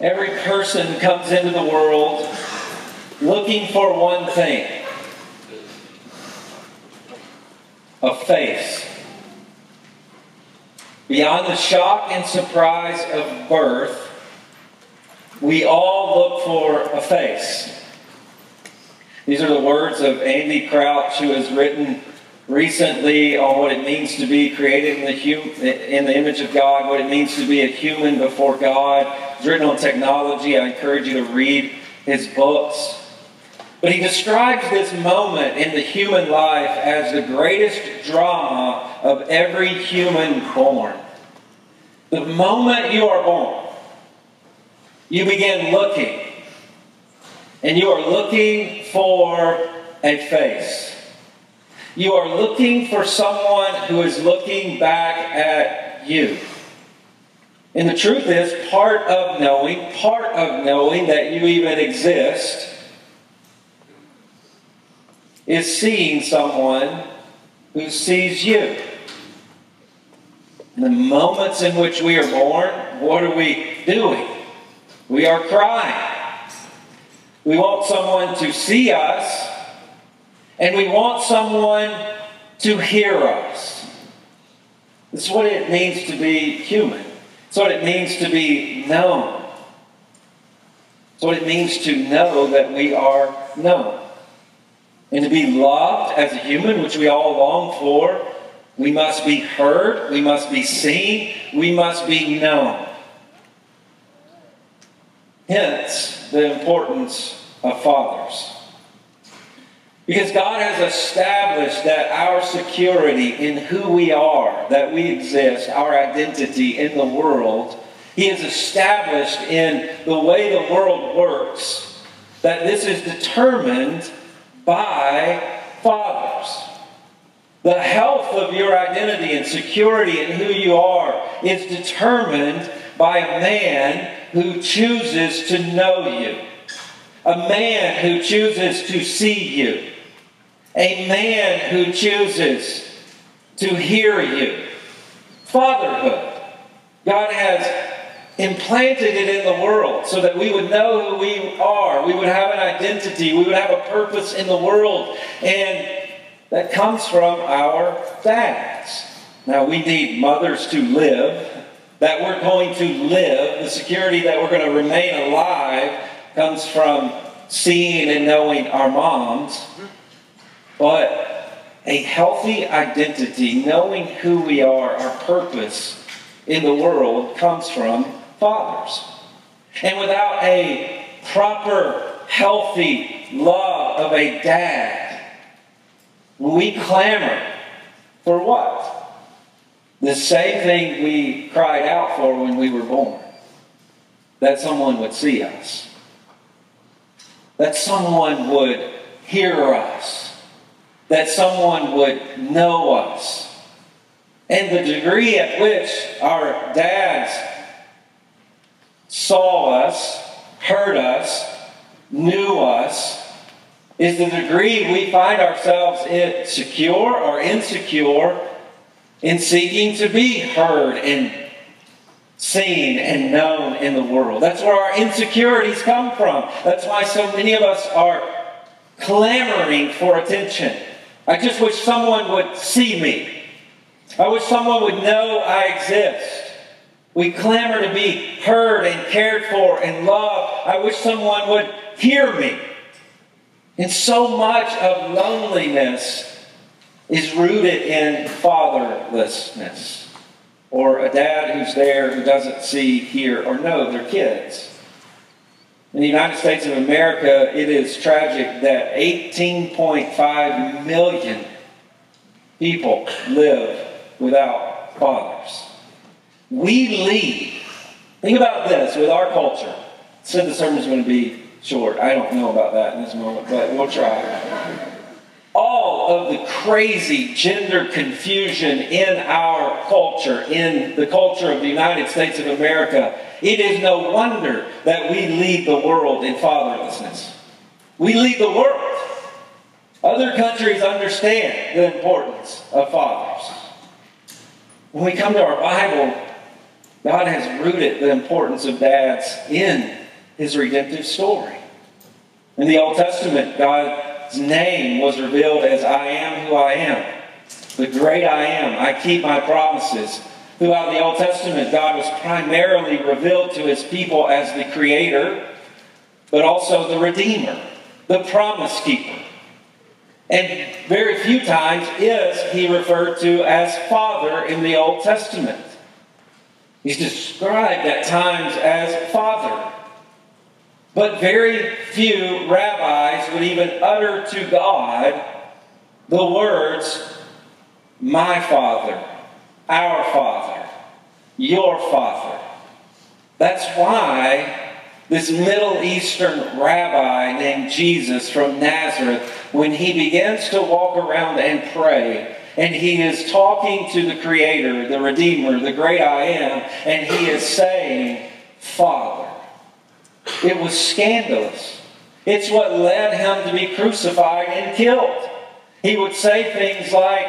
Every person comes into the world looking for one thing a face. Beyond the shock and surprise of birth, we all look for a face. These are the words of Andy Crouch, who has written recently on what it means to be created in the, hum- in the image of God, what it means to be a human before God. On technology. I encourage you to read his books. But he describes this moment in the human life as the greatest drama of every human born. The moment you are born, you begin looking, and you are looking for a face. You are looking for someone who is looking back at you. And the truth is, part of knowing, part of knowing that you even exist, is seeing someone who sees you. In the moments in which we are born, what are we doing? We are crying. We want someone to see us, and we want someone to hear us. This is what it means to be human. It's what it means to be known. It's what it means to know that we are known. And to be loved as a human, which we all long for, we must be heard, we must be seen, we must be known. Hence, the importance of fathers. Because God has established that our security in who we are, that we exist, our identity in the world, He has established in the way the world works, that this is determined by fathers. The health of your identity and security in who you are is determined by a man who chooses to know you, a man who chooses to see you, a man who chooses to hear you. Fatherhood. God has implanted it in the world so that we would know who we are. We would have an identity. We would have a purpose in the world. And that comes from our dads. Now, we need mothers to live, that we're going to live. The security that we're going to remain alive comes from seeing and knowing our moms. But a healthy identity, knowing who we are, our purpose in the world, comes from fathers. And without a proper, healthy love of a dad, we clamor for what? The same thing we cried out for when we were born that someone would see us, that someone would hear us, that someone would know us. And the degree at which our dads saw us, heard us, knew us, is the degree we find ourselves in secure or insecure in seeking to be heard and seen and known in the world. That's where our insecurities come from. That's why so many of us are clamoring for attention. I just wish someone would see me. I wish someone would know I exist. We clamor to be heard and cared for and loved. I wish someone would hear me. And so much of loneliness is rooted in fatherlessness or a dad who's there who doesn't see, hear, or know their kids. In the United States of America, it is tragic that 18.5 million people live without fathers. We lead. Think about this with our culture. Said the sermon's going to be short. I don't know about that in this moment, but we'll try. All of the crazy gender confusion in our culture, in the culture of the United States of America, it is no wonder that we lead the world in fatherlessness. We lead the world. Other countries understand the importance of fathers. When we come to our Bible, God has rooted the importance of dads in his redemptive story. In the Old Testament, God's name was revealed as I am who I am. The great I am. I keep my promises. Throughout the Old Testament, God was primarily revealed to his people as the creator, but also the redeemer, the promise keeper. And very few times is he referred to as Father in the Old Testament. He's described at times as Father. But very few rabbis would even utter to God the words, My Father, our Father, your Father. That's why this Middle Eastern rabbi named Jesus from Nazareth, when he begins to walk around and pray, and he is talking to the Creator, the Redeemer, the great I am, and he is saying, Father. It was scandalous. It's what led him to be crucified and killed. He would say things like,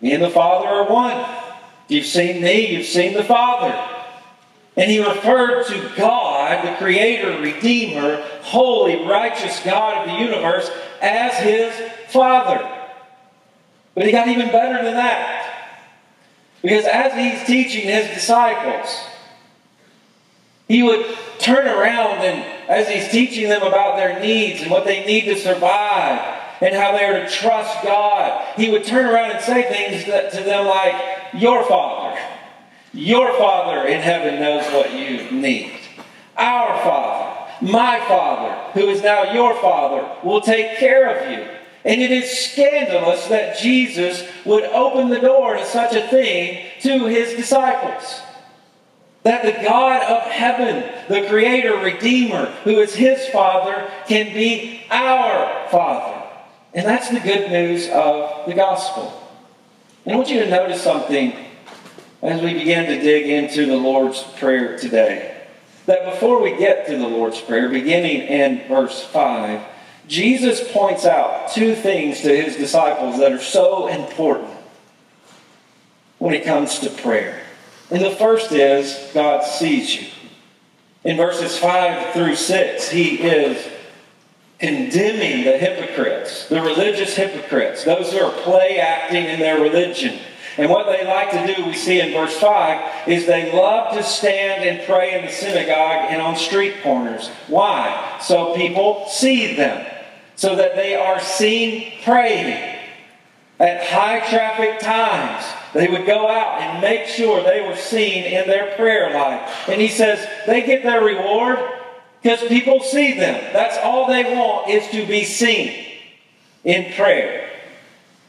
Me and the Father are one. You've seen me, you've seen the Father. And he referred to God, the Creator, Redeemer, holy, righteous God of the universe, as his Father. But he got even better than that. Because as he's teaching his disciples, he would turn around and, as he's teaching them about their needs and what they need to survive and how they are to trust God, he would turn around and say things to them like, Your Father your Father in heaven knows what you need. Our Father, my Father, who is now your Father, will take care of you. And it is scandalous that Jesus would open the door to such a thing to his disciples. That the God of heaven, the Creator, Redeemer, who is his Father, can be our Father. And that's the good news of the gospel. And I want you to notice something as we begin to dig into the Lord's Prayer today. That before we get to the Lord's Prayer, beginning in verse 5, Jesus points out two things to his disciples that are so important when it comes to prayer. And the first is God sees you. In verses 5 through 6, he is condemning the hypocrites, the religious hypocrites, those who are play acting in their religion and what they like to do, we see in verse 5, is they love to stand and pray in the synagogue and on street corners. Why? So people see them, so that they are seen praying. At high traffic times, they would go out and make sure they were seen in their prayer life. And he says they get their reward because people see them. That's all they want is to be seen in prayer.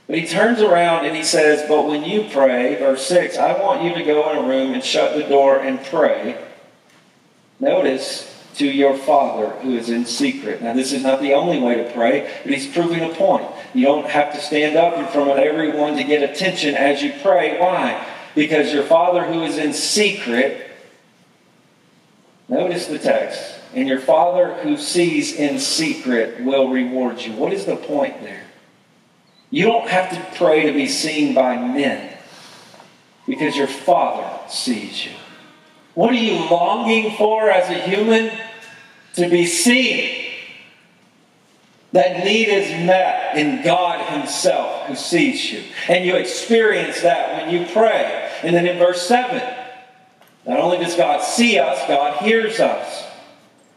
But he turns around and he says, But when you pray, verse 6, I want you to go in a room and shut the door and pray. Notice to your Father who is in secret. Now, this is not the only way to pray, but he's proving a point. You don't have to stand up in front of everyone to get attention as you pray. Why? Because your Father who is in secret, notice the text, and your Father who sees in secret will reward you. What is the point there? You don't have to pray to be seen by men because your Father sees you. What are you longing for as a human? To be seen. That need is met in God Himself who sees you. And you experience that when you pray. And then in verse 7, not only does God see us, God hears us.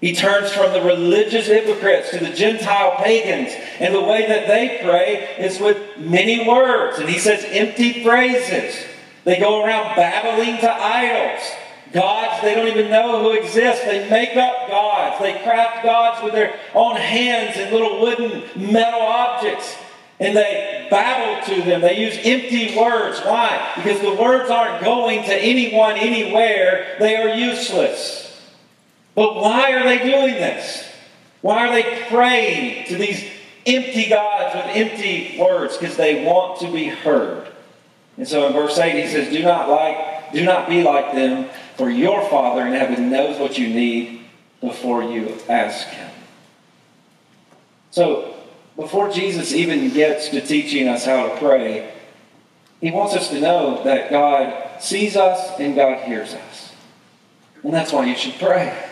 He turns from the religious hypocrites to the Gentile pagans. And the way that they pray is with many words. And he says empty phrases. They go around babbling to idols. Gods they don't even know who exist. They make up gods. They craft gods with their own hands and little wooden metal objects. And they babble to them. They use empty words. Why? Because the words aren't going to anyone anywhere. They are useless. But why are they doing this? Why are they praying to these empty gods with empty words? Because they want to be heard. And so in verse 8 he says, Do not like, do not be like them, for your Father in heaven knows what you need before you ask him. So before Jesus even gets to teaching us how to pray, he wants us to know that God sees us and God hears us. And that's why you should pray.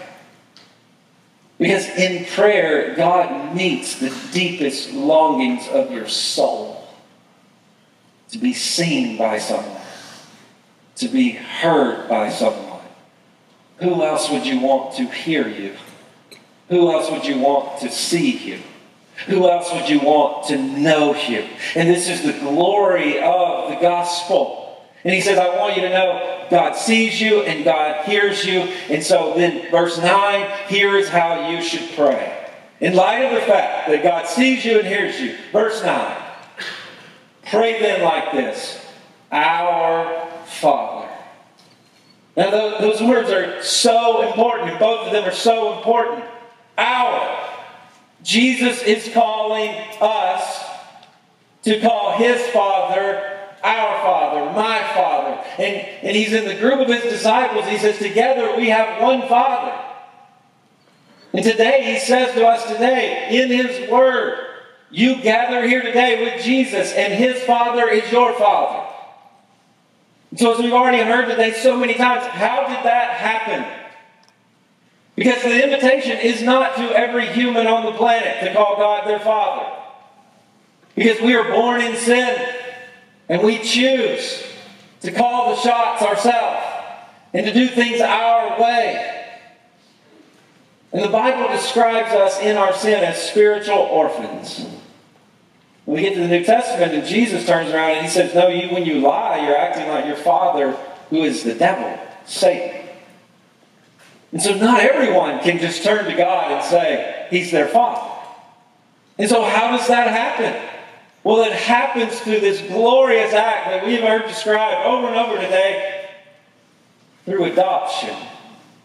Because in prayer, God meets the deepest longings of your soul to be seen by someone, to be heard by someone. Who else would you want to hear you? Who else would you want to see you? Who else would you want to know you? And this is the glory of the gospel. And he says, I want you to know God sees you and God hears you. And so then, verse 9, here is how you should pray. In light of the fact that God sees you and hears you, verse 9, pray then like this Our Father. Now, those words are so important, and both of them are so important. Our. Jesus is calling us to call his Father our Father, my Father. And, and he's in the group of his disciples. He says, Together we have one Father. And today he says to us today, in his word, you gather here today with Jesus, and his Father is your Father. so, as we've already heard today so many times, how did that happen? Because the invitation is not to every human on the planet to call God their Father. Because we are born in sin and we choose to call the shots ourselves and to do things our way. And the Bible describes us in our sin as spiritual orphans. When we get to the New Testament and Jesus turns around and he says, No, you when you lie, you're acting like your father, who is the devil, Satan. And so not everyone can just turn to God and say, He's their Father. And so how does that happen? Well, it happens through this glorious act that we've heard described over and over today through adoption,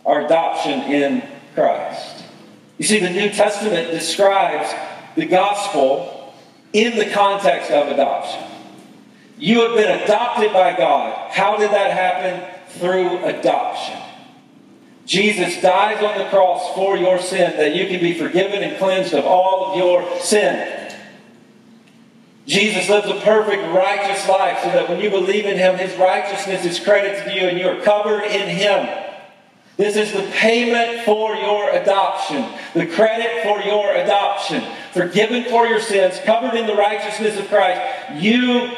our adoption in Christ. You see, the New Testament describes the gospel in the context of adoption. You have been adopted by God. How did that happen? Through adoption. Jesus dies on the cross for your sin that you can be forgiven and cleansed of all of your sin. Jesus lives a perfect, righteous life so that when you believe in him, his righteousness is credited to you and you are covered in him. This is the payment for your adoption, the credit for your adoption. Forgiven for your sins, covered in the righteousness of Christ. You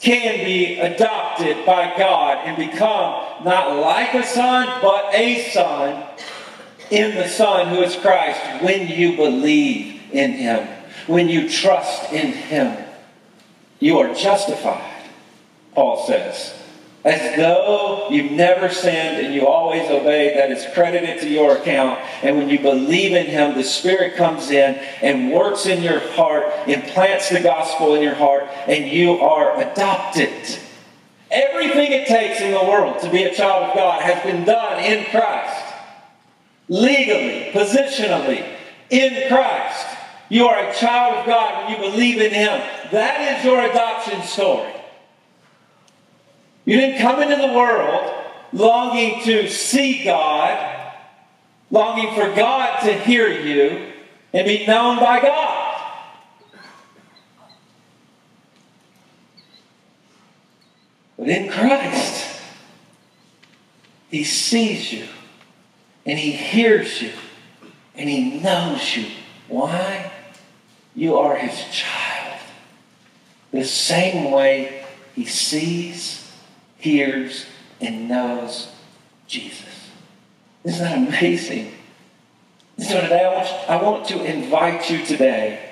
can be adopted by God and become not like a son, but a son in the Son who is Christ when you believe in Him, when you trust in Him. You are justified, Paul says as though you've never sinned and you always obeyed, that is credited to your account. And when you believe in Him, the Spirit comes in and works in your heart, implants the gospel in your heart, and you are adopted. Everything it takes in the world to be a child of God has been done in Christ. Legally, positionally, in Christ. You are a child of God when you believe in Him. That is your adoption story. You didn't come into the world longing to see God, longing for God to hear you and be known by God. But in Christ, He sees you and He hears you and He knows you. Why? You are His child. The same way He sees hears, and knows Jesus. Isn't that amazing? So today I want, I want to invite you today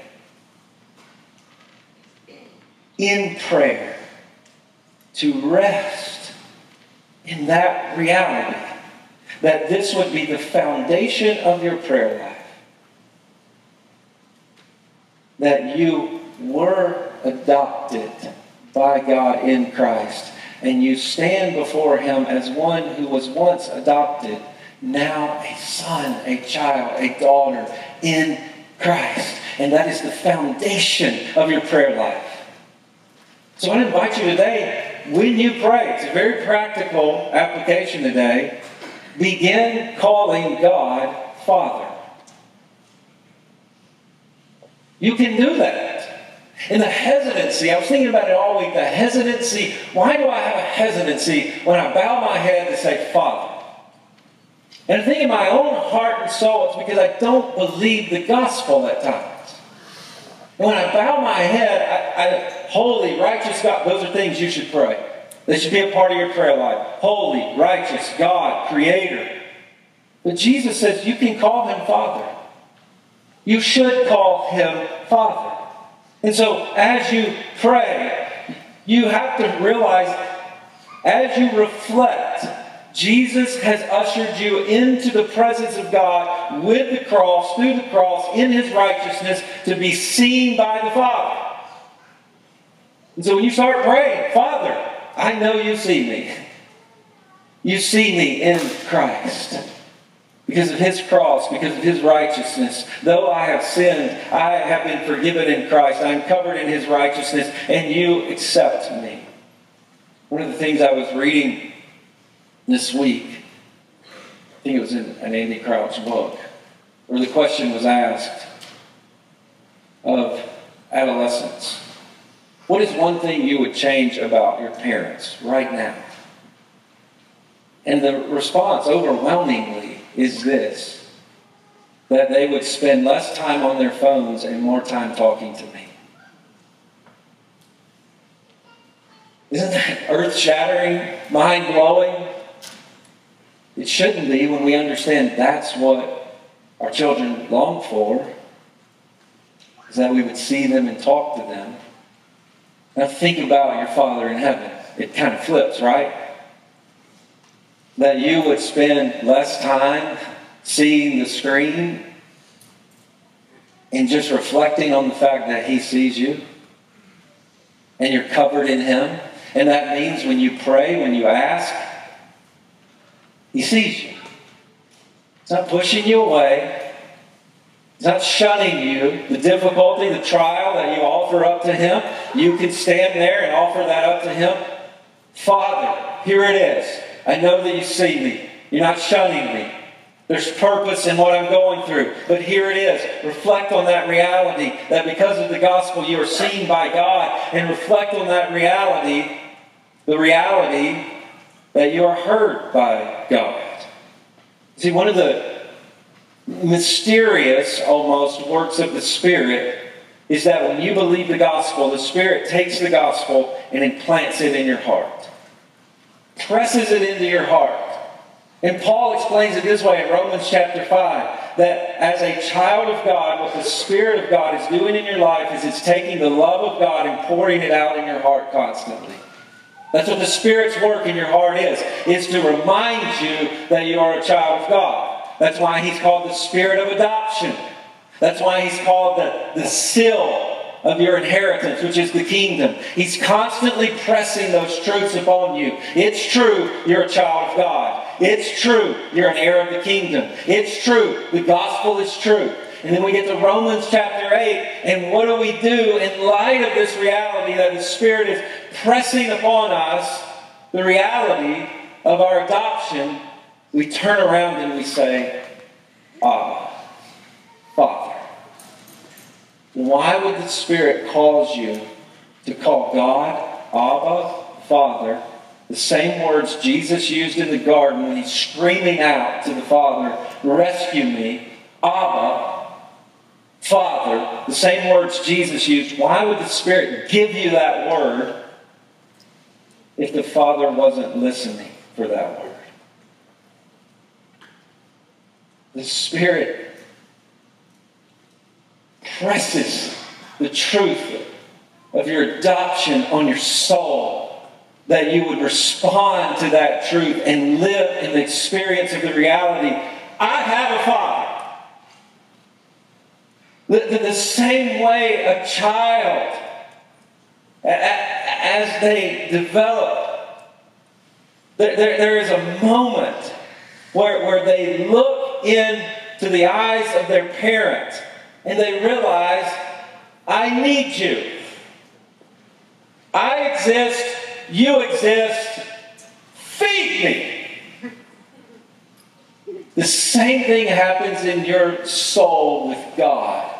in prayer to rest in that reality that this would be the foundation of your prayer life. That you were adopted by God in Christ and you stand before him as one who was once adopted, now a son, a child, a daughter in Christ. And that is the foundation of your prayer life. So I invite you today, when you pray, it's a very practical application today, begin calling God Father. You can do that. And the hesitancy, I was thinking about it all week, the hesitancy. Why do I have a hesitancy when I bow my head to say, Father? And I think in my own heart and soul, it's because I don't believe the gospel at times. When I bow my head, I, I, holy, righteous God, those are things you should pray. They should be a part of your prayer life. Holy, righteous God, creator. But Jesus says you can call him Father. You should call him Father. And so as you pray, you have to realize, as you reflect, Jesus has ushered you into the presence of God with the cross, through the cross, in his righteousness, to be seen by the Father. And so when you start praying, Father, I know you see me. You see me in Christ because of his cross, because of his righteousness. Though I have sinned, I have been forgiven in Christ. I am covered in his righteousness, and you accept me. One of the things I was reading this week, I think it was in an Andy Crouch book, where the question was asked of adolescents What is one thing you would change about your parents right now? And the response overwhelmingly is this that they would spend less time on their phones and more time talking to me. Isn't that earth shattering, mind blowing? It shouldn't be when we understand that's what our children long for, is that we would see them and talk to them. Now think about your Father in heaven. It kind of flips, right? That you would spend less time seeing the screen and just reflecting on the fact that He sees you and you're covered in Him. And that means when you pray, when you ask, He sees you. It's not pushing you away. It's not shunning you. The difficulty, the trial that you offer up to Him, you can stand there and offer that up to Him. Father, here it is. I know that you see me. You're not shunning me. There's purpose in what I'm going through. But here it is. Reflect on that reality that because of the gospel you are seen by God, and reflect on that reality, the reality that you are heard by God. See, one of the mysterious, almost, works of the Spirit is that when you believe the gospel, the Spirit takes the gospel and implants it in your heart presses it into your heart. And Paul explains it this way in Romans chapter 5 that as a child of God, what the Spirit of God is doing in your life is it's taking the love of God and pouring it out in your heart constantly. That's what the Spirit's work in your heart is. It's to remind you that you are a child of God. That's why he's called the Spirit of adoption. That's why he's called the, the seal of your inheritance, which is the kingdom. He's constantly pressing those truths upon you. It's true, you're a child of God. It's true, you're an heir of the kingdom. It's true, the gospel is true. And then we get to Romans chapter 8, and what do we do in light of this reality that the Spirit is pressing upon us, the reality of our adoption? We turn around and we say, Ah, Father. Why would the Spirit cause you to call God, Abba, Father, the same words Jesus used in the garden when he's screaming out to the Father, Rescue me, Abba, Father, the same words Jesus used. Why would the Spirit give you that word if the Father wasn't listening for that word? The Spirit presses the truth of your adoption on your soul, that you would respond to that truth and live in the experience of the reality I have a father. The, the, the same way a child, as they develop, there, there, there is a moment where, where they look into the eyes of their parents and they realize, I need you. I exist, you exist, feed me. The same thing happens in your soul with God.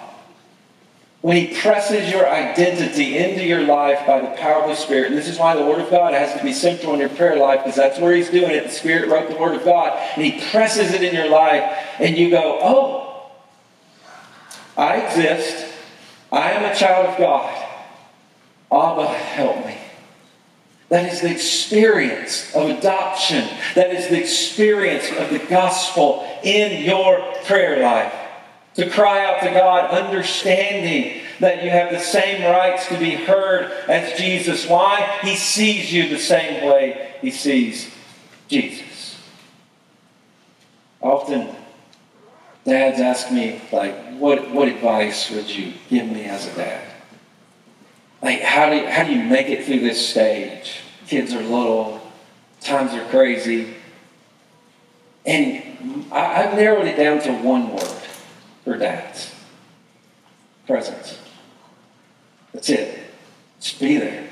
when He presses your identity into your life by the power of the Spirit. And this is why the Word of God has to be central in your prayer life, because that's where He's doing it. The Spirit wrote the Word of God, and He presses it in your life, and you go, Oh, I exist. I am a child of God. Abba, help me. That is the experience of adoption. That is the experience of the gospel in your prayer life. To cry out to God, understanding that you have the same rights to be heard as Jesus. Why? He sees you the same way he sees Jesus. Often, dads ask me, like, what, what advice would you give me as a dad? Like, how do, you, how do you make it through this stage? Kids are little, times are crazy. And I, I've narrowed it down to one word for dads presence. That's it. Just be there.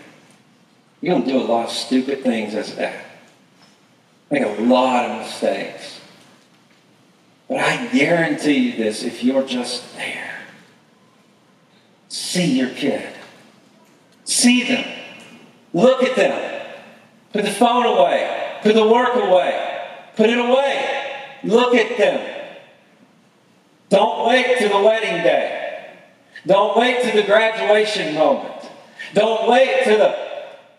You're going to do a lot of stupid things as a dad, make a lot of mistakes. But I guarantee you this if you're just there, see your kid See them. Look at them. Put the phone away. Put the work away. Put it away. Look at them. Don't wait to the wedding day. Don't wait to the graduation moment. Don't wait to the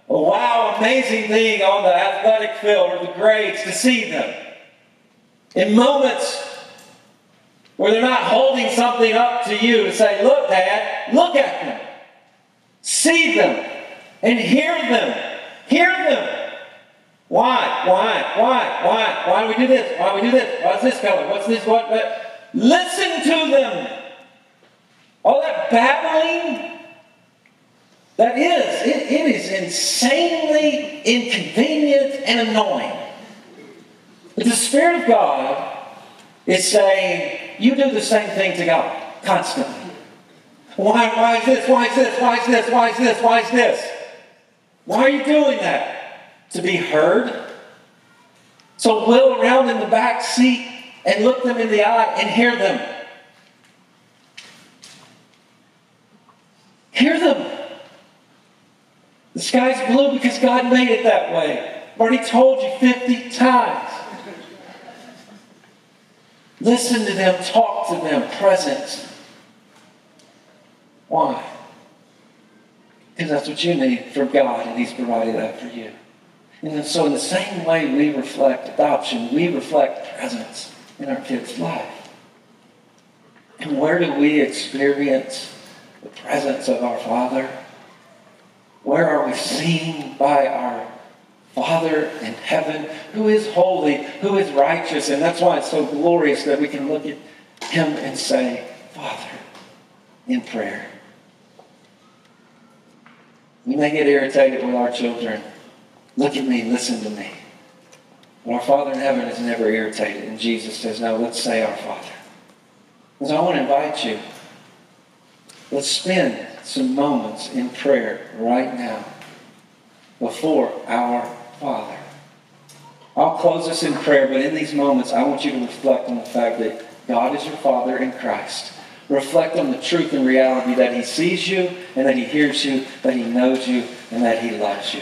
oh, wow, amazing thing on the athletic field or the grades to see them. In moments where they're not holding something up to you to say, look, Dad, look at them. See them and hear them. Hear them. Why? Why? Why? Why? Why do we do this? Why do we do this? What's this color? What's this? What? what? Listen to them. All that babbling, that is, it, it is insanely inconvenient and annoying. But the Spirit of God is saying, you do the same thing to God constantly. Why, why is this? Why is this? Why is this? Why is this? Why is this? Why are you doing that? To be heard? So wheel around in the back seat and look them in the eye and hear them. Hear them. The sky's blue because God made it that way. I've already told you 50 times. Listen to them, talk to them, presence. Why? Because that's what you need from God, and He's provided that for you. And so, in the same way we reflect adoption, we reflect presence in our kids' life. And where do we experience the presence of our Father? Where are we seen by our Father in heaven who is holy, who is righteous? And that's why it's so glorious that we can look at Him and say, Father, in prayer. We may get irritated with our children. Look at me, listen to me. But our Father in heaven is never irritated. And Jesus says, No, let's say our Father. So I want to invite you. Let's spend some moments in prayer right now before our Father. I'll close us in prayer, but in these moments, I want you to reflect on the fact that God is your Father in Christ. Reflect on the truth and reality that He sees you and that He hears you, that He knows you, and that He loves you.